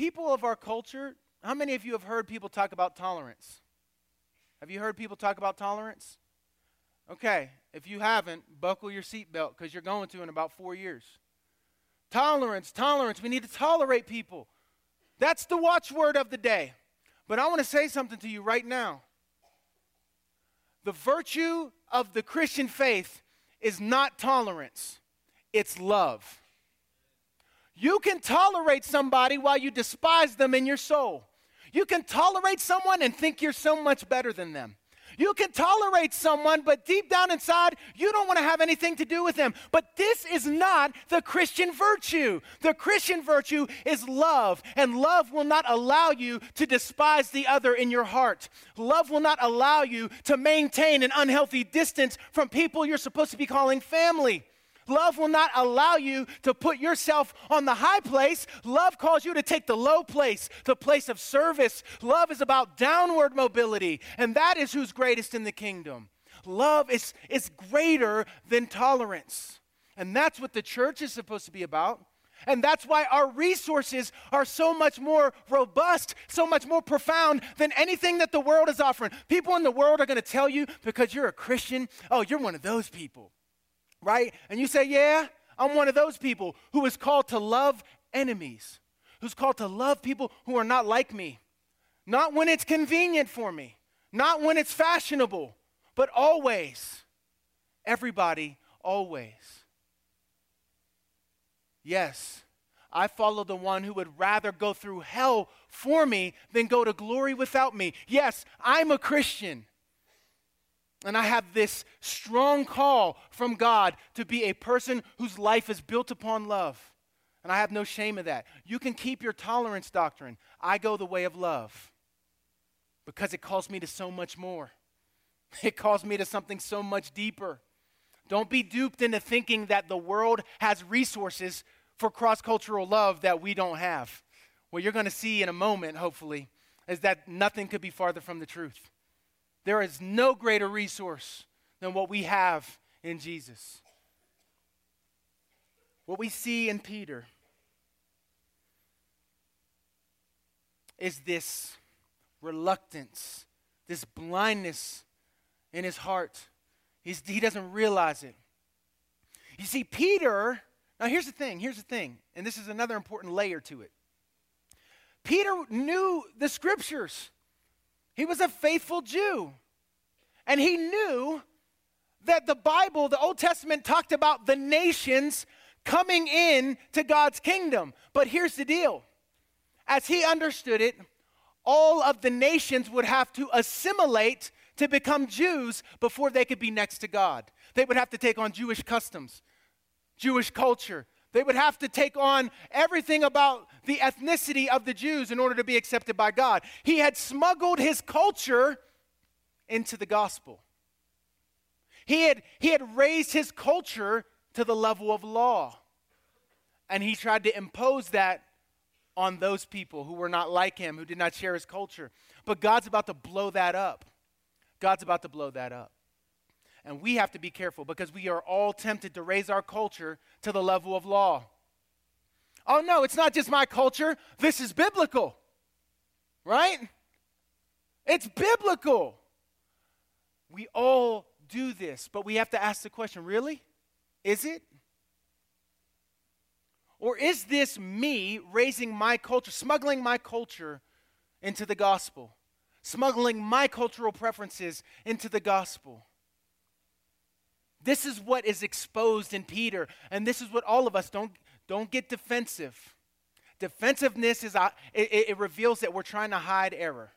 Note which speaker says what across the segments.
Speaker 1: people of our culture, how many of you have heard people talk about tolerance? Have you heard people talk about tolerance? Okay, if you haven't, buckle your seatbelt because you're going to in about four years. Tolerance, tolerance. We need to tolerate people. That's the watchword of the day. But I want to say something to you right now. The virtue of the Christian faith is not tolerance, it's love. You can tolerate somebody while you despise them in your soul. You can tolerate someone and think you're so much better than them. You can tolerate someone, but deep down inside, you don't want to have anything to do with them. But this is not the Christian virtue. The Christian virtue is love, and love will not allow you to despise the other in your heart. Love will not allow you to maintain an unhealthy distance from people you're supposed to be calling family. Love will not allow you to put yourself on the high place. Love calls you to take the low place, the place of service. Love is about downward mobility, and that is who's greatest in the kingdom. Love is, is greater than tolerance. And that's what the church is supposed to be about. And that's why our resources are so much more robust, so much more profound than anything that the world is offering. People in the world are going to tell you because you're a Christian, oh, you're one of those people right? And you say, Yeah, I'm one of those people who is called to love enemies, who's called to love people who are not like me. Not when it's convenient for me, not when it's fashionable, but always. Everybody, always. Yes, I follow the one who would rather go through hell for me than go to glory without me. Yes, I'm a Christian. And I have this strong call from God to be a person whose life is built upon love. And I have no shame in that. You can keep your tolerance doctrine. I go the way of love because it calls me to so much more. It calls me to something so much deeper. Don't be duped into thinking that the world has resources for cross cultural love that we don't have. What you're going to see in a moment, hopefully, is that nothing could be farther from the truth. There is no greater resource than what we have in Jesus. What we see in Peter is this reluctance, this blindness in his heart. He's, he doesn't realize it. You see, Peter, now here's the thing, here's the thing, and this is another important layer to it. Peter knew the scriptures. He was a faithful Jew. And he knew that the Bible, the Old Testament, talked about the nations coming in to God's kingdom. But here's the deal as he understood it, all of the nations would have to assimilate to become Jews before they could be next to God. They would have to take on Jewish customs, Jewish culture. They would have to take on everything about the ethnicity of the Jews in order to be accepted by God. He had smuggled his culture into the gospel. He had, he had raised his culture to the level of law. And he tried to impose that on those people who were not like him, who did not share his culture. But God's about to blow that up. God's about to blow that up. And we have to be careful because we are all tempted to raise our culture to the level of law. Oh, no, it's not just my culture. This is biblical, right? It's biblical. We all do this, but we have to ask the question really? Is it? Or is this me raising my culture, smuggling my culture into the gospel, smuggling my cultural preferences into the gospel? This is what is exposed in Peter, and this is what all of us don't don't get defensive. Defensiveness is uh, it, it reveals that we're trying to hide error.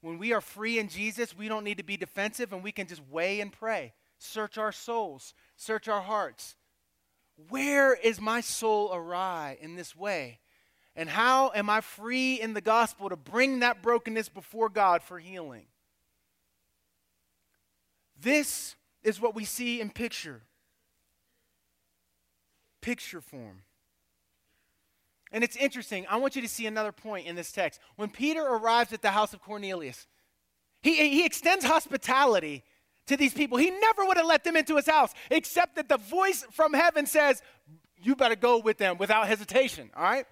Speaker 1: When we are free in Jesus, we don't need to be defensive and we can just weigh and pray. Search our souls, search our hearts. Where is my soul awry in this way? And how am I free in the gospel to bring that brokenness before God for healing? This is what we see in picture. Picture form. And it's interesting. I want you to see another point in this text. When Peter arrives at the house of Cornelius, he, he extends hospitality to these people. He never would have let them into his house, except that the voice from heaven says, You better go with them without hesitation, all right?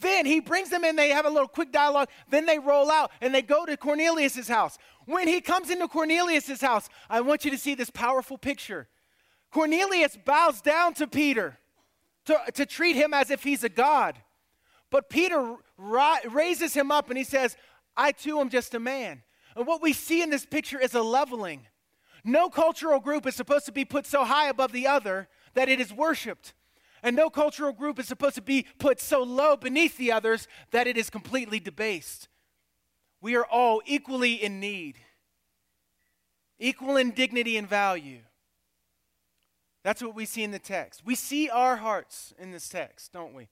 Speaker 1: Then he brings them in, they have a little quick dialogue, then they roll out and they go to Cornelius' house. When he comes into Cornelius' house, I want you to see this powerful picture. Cornelius bows down to Peter to, to treat him as if he's a god. But Peter ri- raises him up and he says, I too am just a man. And what we see in this picture is a leveling. No cultural group is supposed to be put so high above the other that it is worshiped. And no cultural group is supposed to be put so low beneath the others that it is completely debased. We are all equally in need, equal in dignity and value. That's what we see in the text. We see our hearts in this text, don't we?